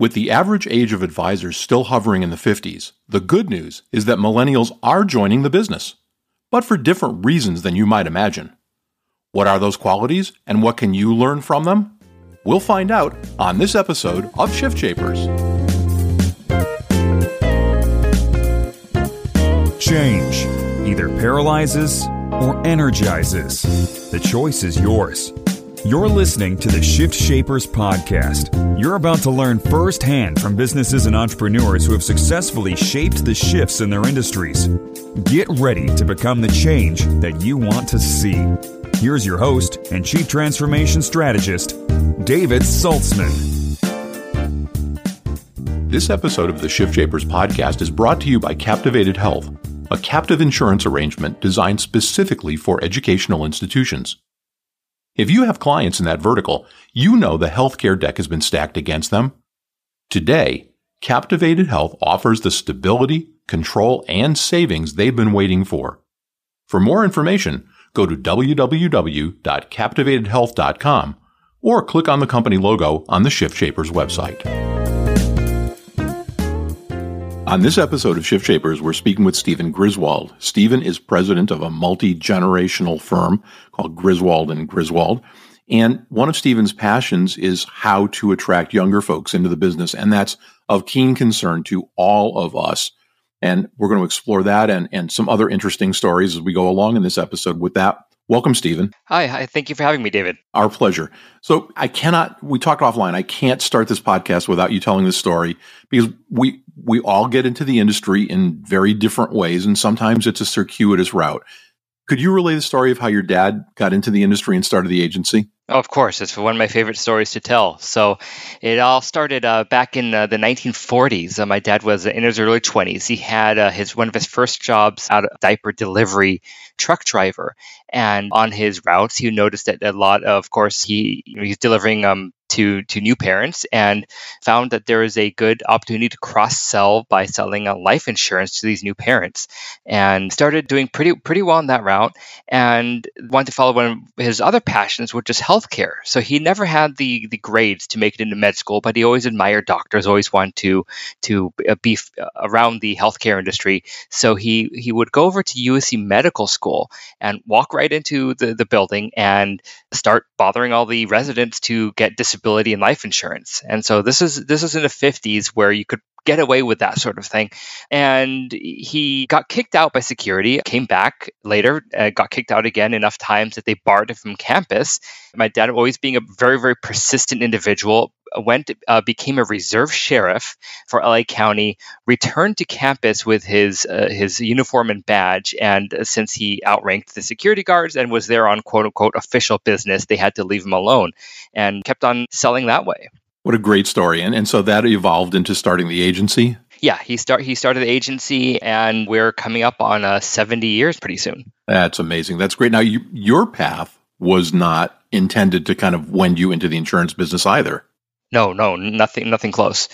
With the average age of advisors still hovering in the 50s, the good news is that millennials are joining the business, but for different reasons than you might imagine. What are those qualities and what can you learn from them? We'll find out on this episode of Shift Shapers. Change either paralyzes or energizes. The choice is yours. You're listening to the Shift Shapers podcast. You're about to learn firsthand from businesses and entrepreneurs who have successfully shaped the shifts in their industries. Get ready to become the change that you want to see. Here's your host and Chief Transformation Strategist, David Saltzman. This episode of the Shift Shapers podcast is brought to you by Captivated Health, a captive insurance arrangement designed specifically for educational institutions. If you have clients in that vertical, you know the healthcare deck has been stacked against them. Today, Captivated Health offers the stability, control, and savings they've been waiting for. For more information, go to www.captivatedhealth.com or click on the company logo on the Shift Shapers website. On this episode of Shift Shapers, we're speaking with Steven Griswold. Steven is president of a multi-generational firm called Griswold and Griswold. And one of Steven's passions is how to attract younger folks into the business. And that's of keen concern to all of us. And we're going to explore that and, and some other interesting stories as we go along in this episode. With that, Welcome, Steven. Hi, hi. Thank you for having me, David. Our pleasure. So I cannot, we talked offline. I can't start this podcast without you telling this story because we, we all get into the industry in very different ways. And sometimes it's a circuitous route. Could you relay the story of how your dad got into the industry and started the agency? Of course, it's one of my favorite stories to tell. So, it all started uh, back in uh, the 1940s. Uh, my dad was in his early 20s. He had uh, his one of his first jobs out of diaper delivery truck driver, and on his routes, he noticed that a lot. Of, of course, he he's delivering um, to to new parents and found that there is a good opportunity to cross sell by selling a life insurance to these new parents and started doing pretty pretty well on that route and wanted to follow one of his other passions which is healthcare. So he never had the the grades to make it into med school but he always admired doctors always wanted to to uh, be around the healthcare industry. So he he would go over to USC medical school and walk right into the the building and start bothering all the residents to get disability disability and life insurance. And so this is this is in the 50s where you could get away with that sort of thing. And he got kicked out by security, came back later, uh, got kicked out again enough times that they barred him from campus. My dad, always being a very, very persistent individual, went uh, became a reserve sheriff for LA County, returned to campus with his uh, his uniform and badge, and uh, since he outranked the security guards and was there on quote unquote official business, they had to leave him alone, and kept on selling that way. What a great story. And, and so that evolved into starting the agency? Yeah, he start he started the agency, and we're coming up on uh, seventy years pretty soon. That's amazing. That's great. Now, you, your path was not intended to kind of wend you into the insurance business either. No, no, nothing, nothing close.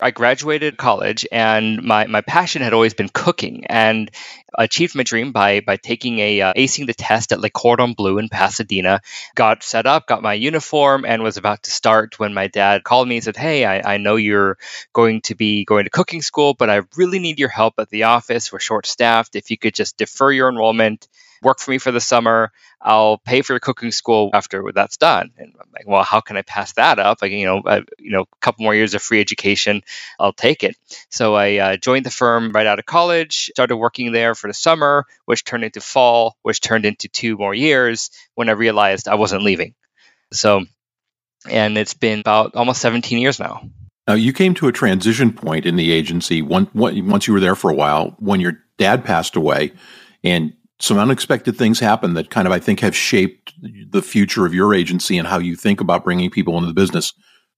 I graduated college, and my, my passion had always been cooking, and achieved my dream by by taking a uh, acing the test at Le Cordon Bleu in Pasadena. Got set up, got my uniform, and was about to start when my dad called me and said, "Hey, I, I know you're going to be going to cooking school, but I really need your help at the office. We're short staffed. If you could just defer your enrollment." Work for me for the summer. I'll pay for your cooking school after that's done. And I'm like, well, how can I pass that up? Like, you know, uh, you know, a couple more years of free education, I'll take it. So I uh, joined the firm right out of college, started working there for the summer, which turned into fall, which turned into two more years when I realized I wasn't leaving. So, and it's been about almost 17 years now. Now, you came to a transition point in the agency once you were there for a while when your dad passed away and some unexpected things happen that kind of, I think, have shaped the future of your agency and how you think about bringing people into the business.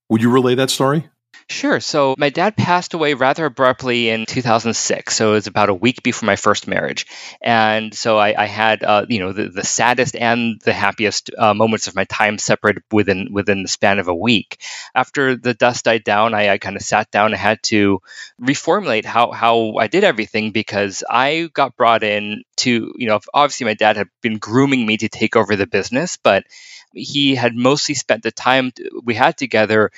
Would you relay that story? Sure. So my dad passed away rather abruptly in 2006. So it was about a week before my first marriage, and so I, I had uh, you know the, the saddest and the happiest uh, moments of my time separated within within the span of a week. After the dust died down, I, I kind of sat down and had to reformulate how how I did everything because I got brought in to, you know, obviously my dad had been grooming me to take over the business, but he had mostly spent the time we had together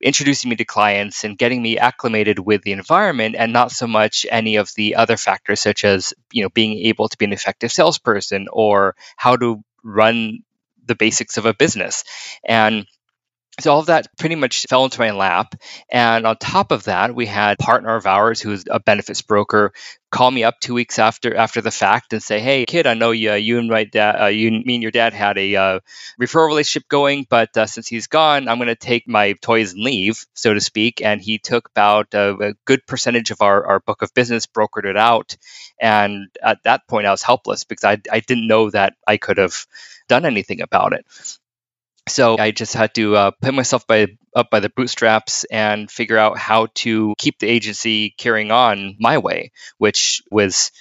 introducing me to clients and getting me acclimated with the environment and not so much any of the other factors such as you know being able to be an effective salesperson or how to run the basics of a business. And so all of that pretty much fell into my lap. And on top of that, we had a partner of ours who's a benefits broker call me up two weeks after after the fact and say, "Hey, kid, I know you, you and my dad, uh, you, and your dad had a uh, referral relationship going, but uh, since he's gone, I'm going to take my toys and leave, so to speak." And he took about a, a good percentage of our, our book of business, brokered it out, and at that point, I was helpless because I I didn't know that I could have done anything about it so I just had to uh, put myself by, up by the bootstraps and figure out how to keep the agency carrying on my way, which was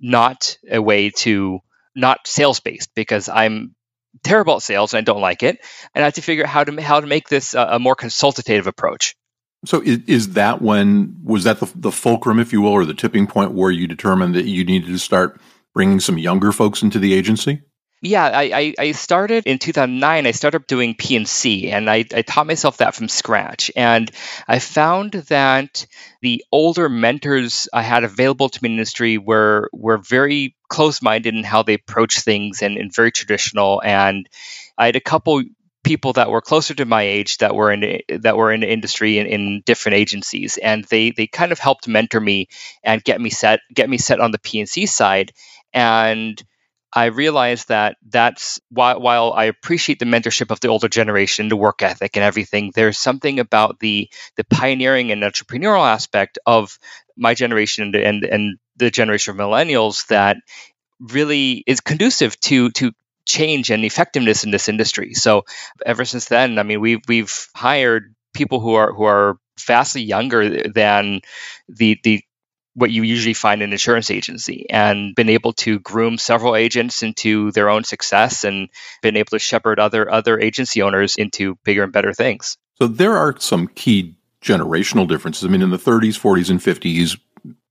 not a way to not sales based because I'm terrible at sales and I don't like it, and I had to figure out how to how to make this a, a more consultative approach. So is, is, that when was that the, the fulcrum, if you will, or the tipping point where you determined that you needed to start bringing some younger folks into the agency? Yeah, I, I, started in 2009. I started doing P&C, and I, I taught myself that from scratch. And I found that the older mentors I had available to me in industry were were very close-minded in how they approach things and, and very traditional. And I had a couple people that were closer to my age that were in that were in industry in, in different agencies, and they they kind of helped mentor me and get me set get me set on the P&C side. And I realized that that's while, while I appreciate the mentorship of the older generation, the work ethic and everything, there's something about the the pioneering and entrepreneurial aspect of my generation and and, and the generation of millennials that really is conducive to to change and effectiveness in this industry. So ever since then, I mean, we've we've hired people who are who are vastly younger than the the what you usually find in an insurance agency and been able to groom several agents into their own success and been able to shepherd other other agency owners into bigger and better things. So there are some key generational differences. I mean in the 30s, 40s and 50s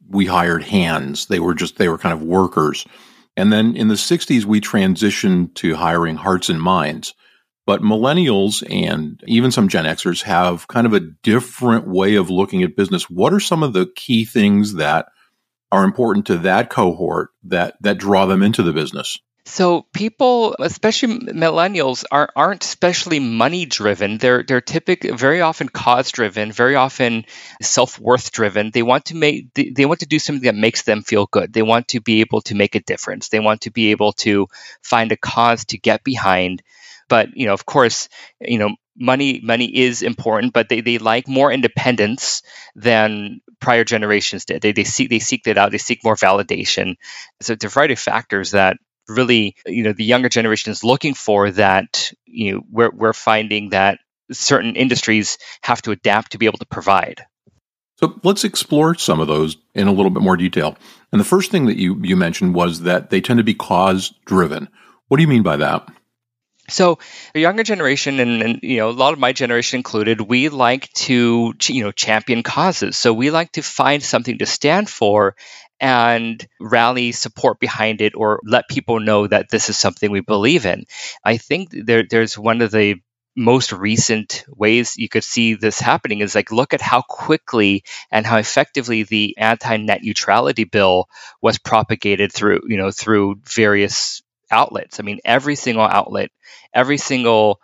we hired hands. They were just they were kind of workers. And then in the 60s we transitioned to hiring hearts and minds. But millennials and even some Gen Xers have kind of a different way of looking at business. What are some of the key things that are important to that cohort that, that draw them into the business? So people, especially millennials, aren't aren't especially money driven. They're they're typically very often cause driven, very often self worth driven. They want to make they want to do something that makes them feel good. They want to be able to make a difference. They want to be able to find a cause to get behind but you know, of course, you know, money money is important, but they, they like more independence than prior generations did. They they seek they seek that out. They seek more validation. So it's a variety of factors that really you know the younger generation is looking for that you know we're we're finding that certain industries have to adapt to be able to provide. So let's explore some of those in a little bit more detail. And the first thing that you, you mentioned was that they tend to be cause driven. What do you mean by that? So the younger generation, and, and, you know, a lot of my generation included, we like to you know champion causes. So we like to find something to stand for and rally support behind it, or let people know that this is something we believe in. I think there, there's one of the most recent ways you could see this happening is like look at how quickly and how effectively the anti-net neutrality bill was propagated through you know through various outlets. I mean, every single outlet, every single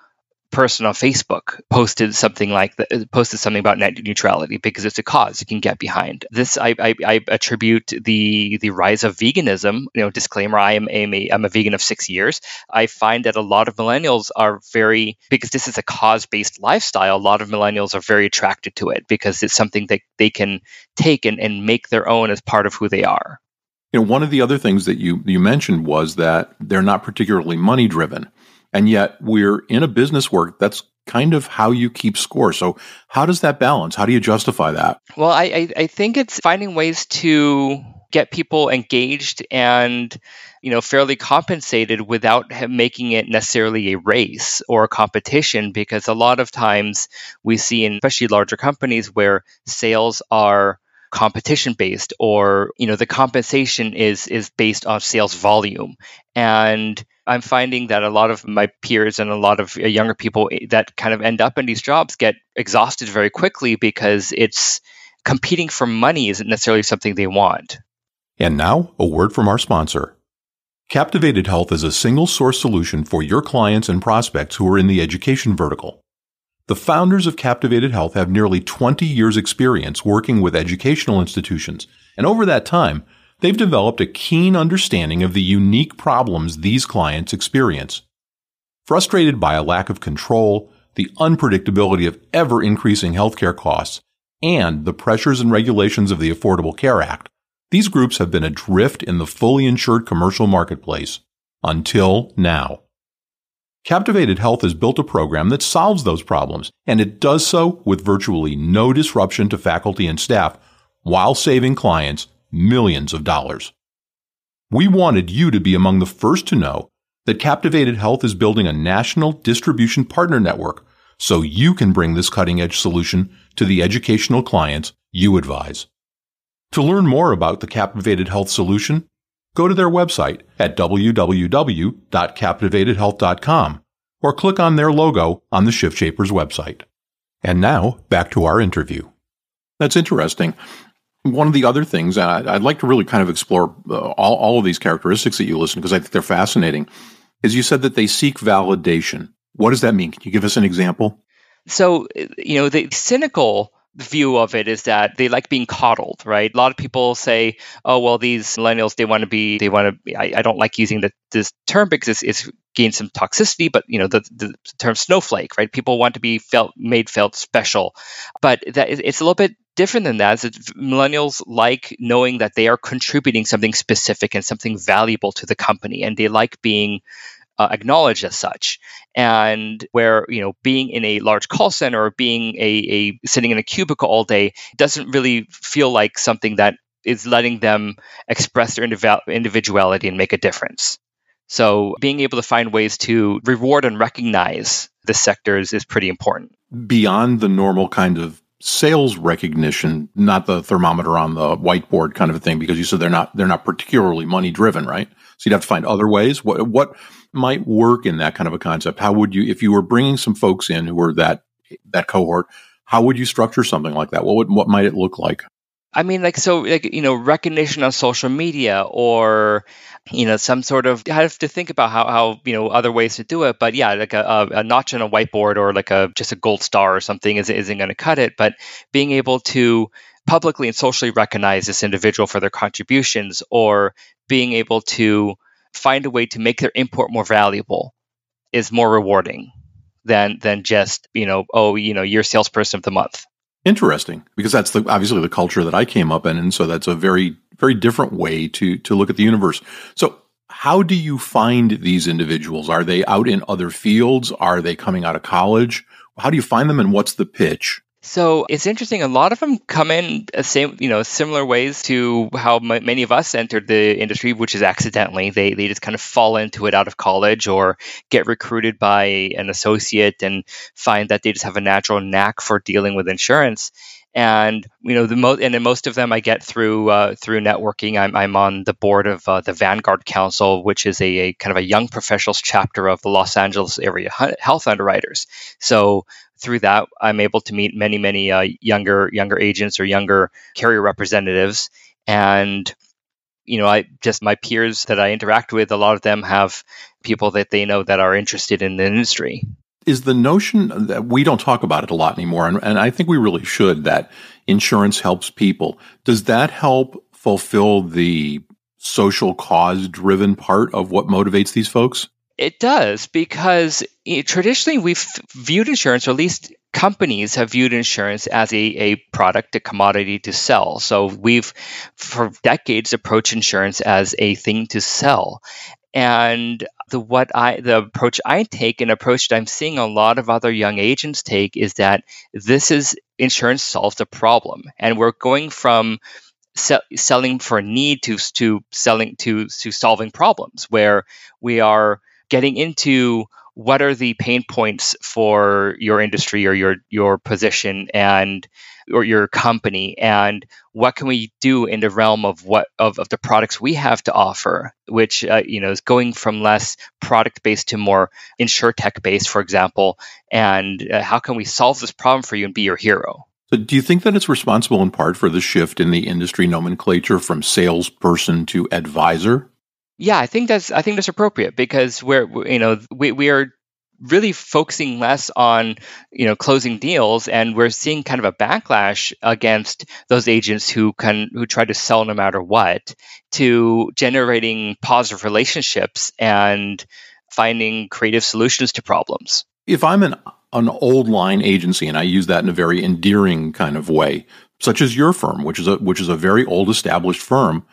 person on Facebook posted something like that, posted something about net neutrality because it's a cause you can get behind. This I, I, I attribute the the rise of veganism. You know, disclaimer: I am, a I'm a vegan of six years. I find that a lot of millennials are very because this is a cause based lifestyle. A lot of millennials are very attracted to it because it's something that they can take and, and make their own as part of who they are. You know, one of the other things that you, you mentioned was that they're not particularly money driven. And yet we're in a business work that's kind of how you keep score. So how does that balance? How do you justify that? Well, I, I, think it's finding ways to get people engaged and you know fairly compensated without making it necessarily a race or a competition because a lot of times we see in especially larger companies where sales are competition based or you know the compensation is is based on sales volume. And i'm finding that a lot of my peers and a lot of younger people eh, that kind of end up in these jobs get exhausted very quickly because it's competing for money isn't necessarily something they want. And now a word from our sponsor. Captivated Health is a single source solution for your clients and prospects who are in the education vertical. The founders of Captivated Health have nearly 20 years experience working with educational institutions, and over that time, they've developed a keen understanding of the unique problems these clients experience. Frustrated by a lack of control, the unpredictability of ever increasing healthcare costs, and the pressures and regulations of the Affordable Care Act, these groups have been adrift in the fully insured commercial marketplace until now. Captivated Health has built a program that solves those problems, and it does so with virtually no disruption to faculty and staff while saving clients millions of dollars. We wanted you to be among the first to know that Captivated Health is building a national distribution partner network so you can bring this cutting edge solution to the educational clients you advise. To learn more about the Captivated Health solution, go to their website at www.captivatedhealth.com or click on their logo on the Shift Shapers website. And now, back to our interview. That's interesting. One of the other things, and I'd like to really kind of explore uh, all, all of these characteristics that you listen because I think they're fascinating, is you said that they seek validation. What does that mean? Can you give us an example? So, you know, the cynical view of it is that they like being coddled, right? A lot of people say, "Oh, well, these millennials they want to be, they want to." I, I, don't like using the, this term because it's, it's gained some toxicity, but you know, the, the term snowflake, right? People want to be felt made felt special, but that it's a little bit different than that. millennials like knowing that they are contributing something specific and something valuable to the company, and they like being uh, acknowledged as such. And where you know being in a large call center or being a, a sitting in a cubicle all day doesn't really feel like something that is letting them express their individuality and make a difference. So being able to find ways to reward and recognize the sectors is pretty important. Beyond the normal kind of sales recognition not the thermometer on the whiteboard kind of thing because you said they're not they're not particularly money driven right so you'd have to find other ways what what might work in that kind of a concept? How would you, if you were bringing some folks in who were that that cohort, how would you structure something like that? What would what might it look like? I mean, like so, like you know, recognition on social media or you know some sort of I have to think about how, how you know other ways to do it but yeah like a, a notch on a whiteboard or like a just a gold star or something is, isn't going to cut it but being able to publicly and socially recognize this individual for their contributions or being able to find a way to make their import more valuable is more rewarding than than just you know oh you know you're salesperson of the month. Interesting because that's the obviously the culture that i came up in and so that's a very very different way to to look at the universe. So how do you find these individuals? Are they out in other fields? Are they coming out of college? How do you find them and what's the pitch so it's interesting. A lot of them come in same, you know, similar ways to how m- many of us entered the industry, which is accidentally. They they just kind of fall into it out of college or get recruited by an associate and find that they just have a natural knack for dealing with insurance. And you know, the most and then most of them I get through uh, through networking. I'm, I'm on the board of uh, the Vanguard Council, which is a, a kind of a young professionals chapter of the Los Angeles area health underwriters. So through that, I'm able to meet many, many uh, younger younger agents or younger carrier representatives, and you know, I just my peers that I interact with, a lot of them have people that they know that are interested in the industry. Is the notion that we don't talk about it a lot anymore, and, and I think we really should, that insurance helps people. Does that help fulfill the social cause driven part of what motivates these folks? It does because eh, traditionally we've viewed insurance, or at least companies have viewed insurance as a, a product, a commodity to sell. So we've, for decades, approached insurance as a thing to sell. And the what I the approach I take and approach that I'm seeing a lot of other young agents take is that this is insurance solves a problem, and we're going from selling for need to to selling to to solving problems where we are getting into what are the pain points for your industry or your your position and or your company and what can we do in the realm of what of, of the products we have to offer which uh, you know is going from less product based to more insurtech based for example and uh, how can we solve this problem for you and be your hero? So do you think that it's responsible in part for the shift in the industry nomenclature from salesperson to advisor yeah, I think that's I think that's appropriate because we're you know we, we are really focusing less on you know closing deals and we're seeing kind of a backlash against those agents who can who try to sell no matter what to generating positive relationships and finding creative solutions to problems. If i'm an an old line agency and i use that in a very endearing kind of way such as your firm which is a which is a very old established firm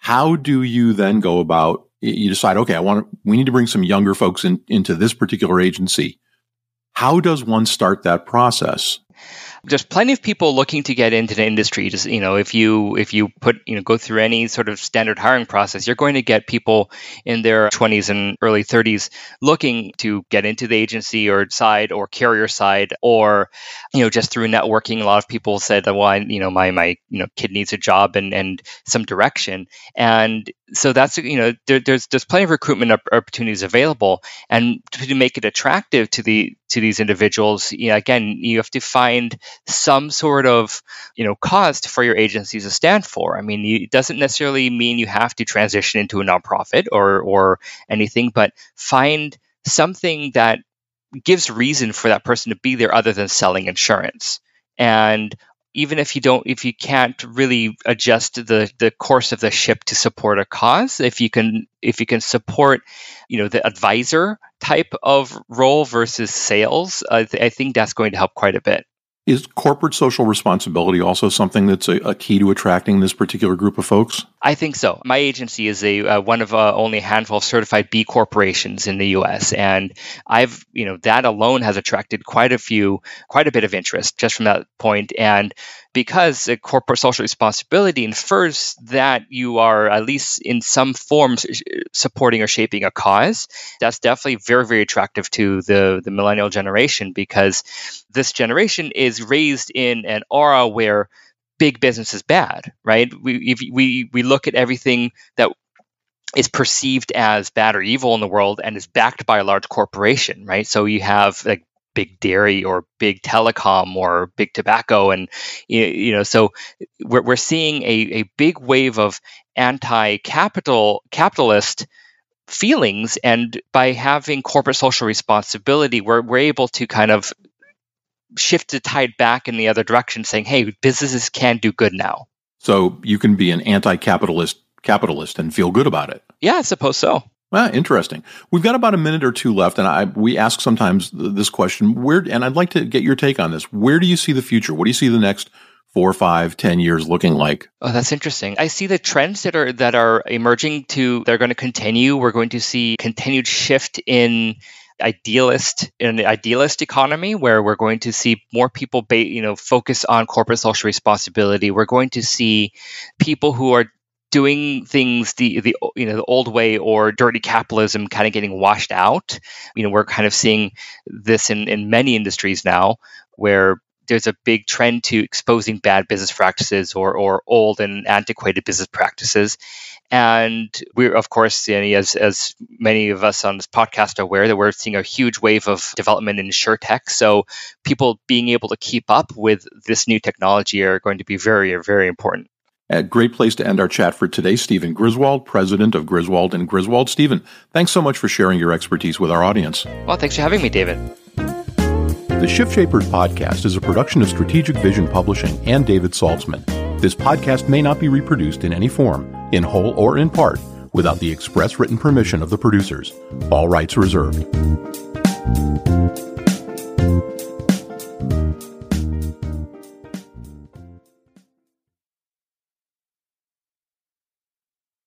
how do you then go about you decide, okay, I want to, we need to bring some younger folks in, into this particular agency. How does one start that process? There's plenty of people looking to get into the industry. Just you know, if you if you put you know go through any sort of standard hiring process, you're going to get people in their 20s and early 30s looking to get into the agency or side or carrier side, or you know just through networking. A lot of people said, well, I, you know, my my you know kid needs a job and and some direction, and so that's you know there, there's there's plenty of recruitment opportunities available, and to make it attractive to the to these individuals, you know, again, you have to find some sort of you know cost for your agencies to stand for. I mean, it doesn't necessarily mean you have to transition into a nonprofit or or anything, but find something that gives reason for that person to be there other than selling insurance. And even if you don't if you can't really adjust the the course of the ship to support a cause if you can if you can support you know the advisor type of role versus sales th- I think that's going to help quite a bit is corporate social responsibility also something that's a, a, key to attracting this particular group of folks? I think so. My agency is a uh, one of uh, only a handful of certified B corporations in the U.S., and I've you know that alone has attracted quite a few, quite a bit of interest just from that point. And because corporate social responsibility infers that you are at least in some forms supporting or shaping a cause, that's definitely very, very attractive to the, the millennial generation because this generation is raised in an aura where big business is bad, right? We, we, we look at everything that is perceived as bad or evil in the world and is backed by a large corporation, right? So you have like big dairy or big telecom or big tobacco and you know so we're, we're seeing a, a big wave of anti-capital capitalist feelings and by having corporate social responsibility we're, we're able to kind of shift the tide back in the other direction saying hey businesses can do good now. So you can be an anti-capitalist capitalist and feel good about it. Yeah i suppose so Ah, interesting. We've got about a minute or two left, and I we ask sometimes this question: Where? And I'd like to get your take on this. Where do you see the future? What do you see the next four, five, ten years looking like? Oh, that's interesting. I see the trends that are that are emerging to they're going to continue. We're going to see continued shift in idealist in an idealist economy where we're going to see more people ba- you know focus on corporate social responsibility we're going to see people who are doing things the the you know the old way or dirty capitalism kind of getting washed out. You know, we're kind of seeing this in in many industries now where there's a big trend to exposing bad business practices or, or old and antiquated business practices. And we're, of course, you know, as, as many of us on this podcast are aware, that we're seeing a huge wave of development in insurtech. So people being able to keep up with this new technology are going to be very, very important. A great place to end our chat for today. Steven Griswold, president of Griswold and Griswold. Steven, thanks so much for sharing your expertise with our audience. Well, thanks for having me, David. The Shift Shapers podcast is a production of Strategic Vision Publishing and David Saltzman. This podcast may not be reproduced in any form, in whole or in part, without the express written permission of the producers. All rights reserved.